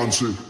one, two.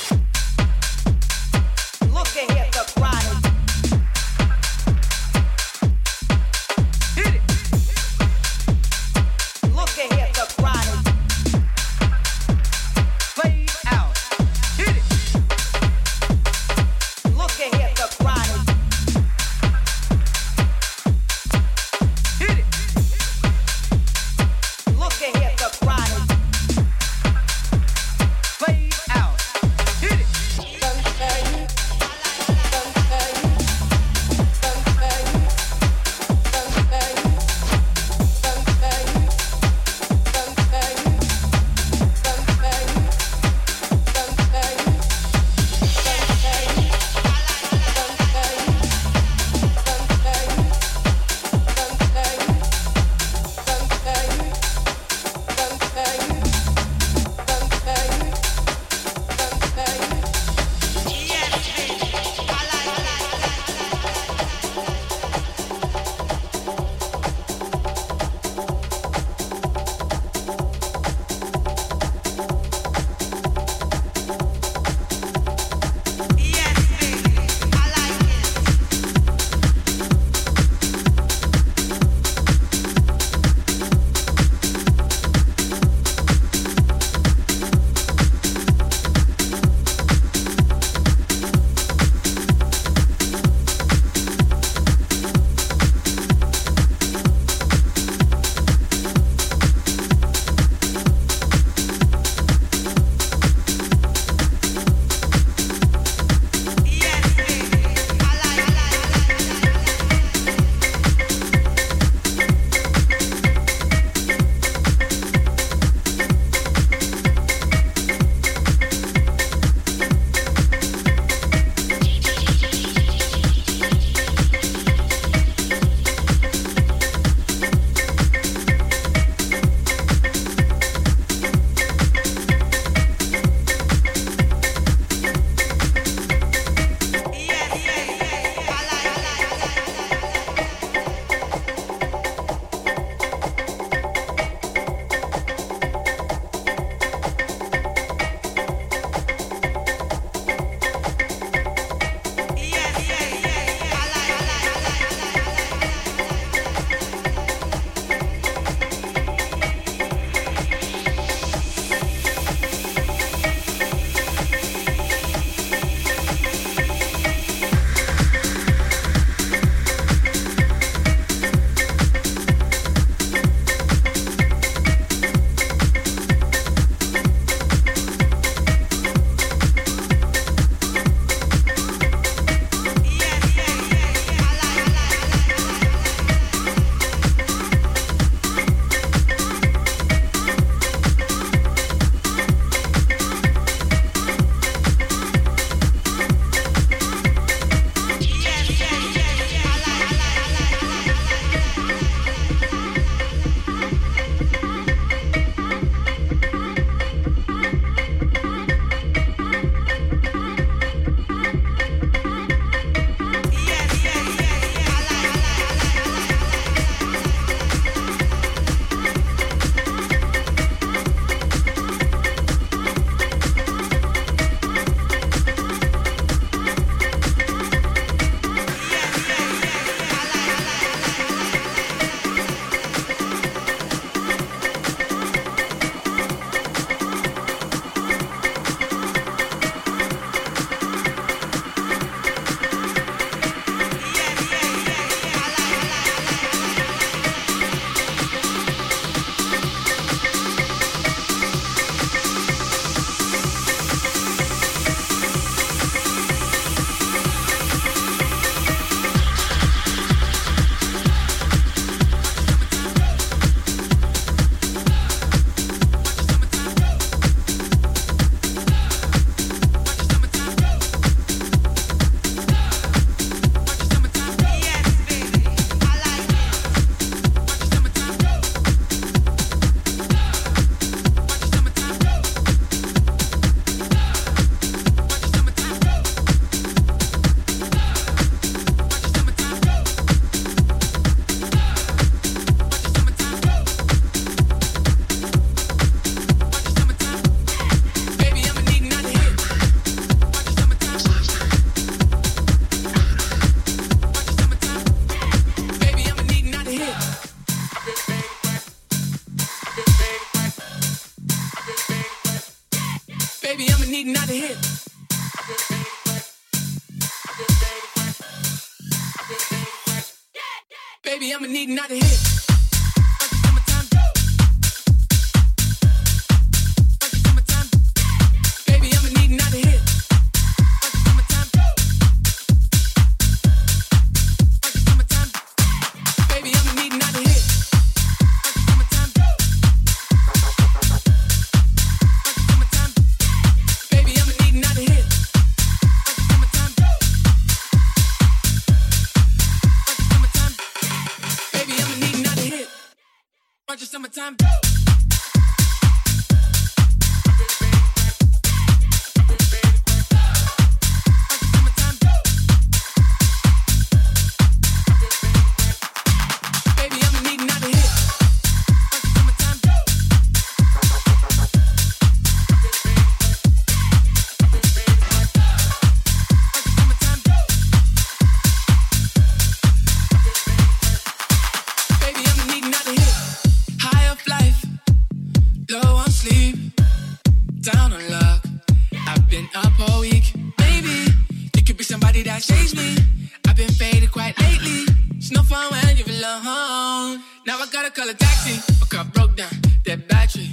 call a taxi. My car broke down, dead battery.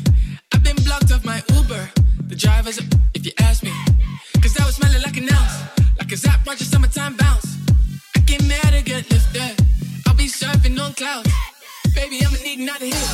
I've been blocked off my Uber. The driver's, a if you ask me. Cause I was smelling like an ounce. Like a Zapp Roger summertime bounce. I get mad to get lifted. I'll be surfing on clouds. Baby, I'ma need not hit.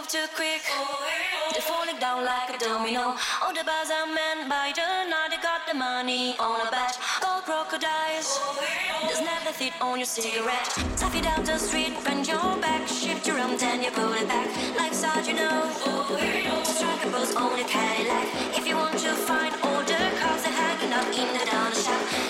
Move too quick, they're falling down like a domino. All the bars are men by the night, they got the money on a bet. Gold crocodiles, there's never fit on your cigarette. Tap it down the street, bend your back, shift your arm, then you pull it back. Life's hard, you know. Strike a pose on your Cadillac. If you want to find all the cars, they're hanging out in the down shop.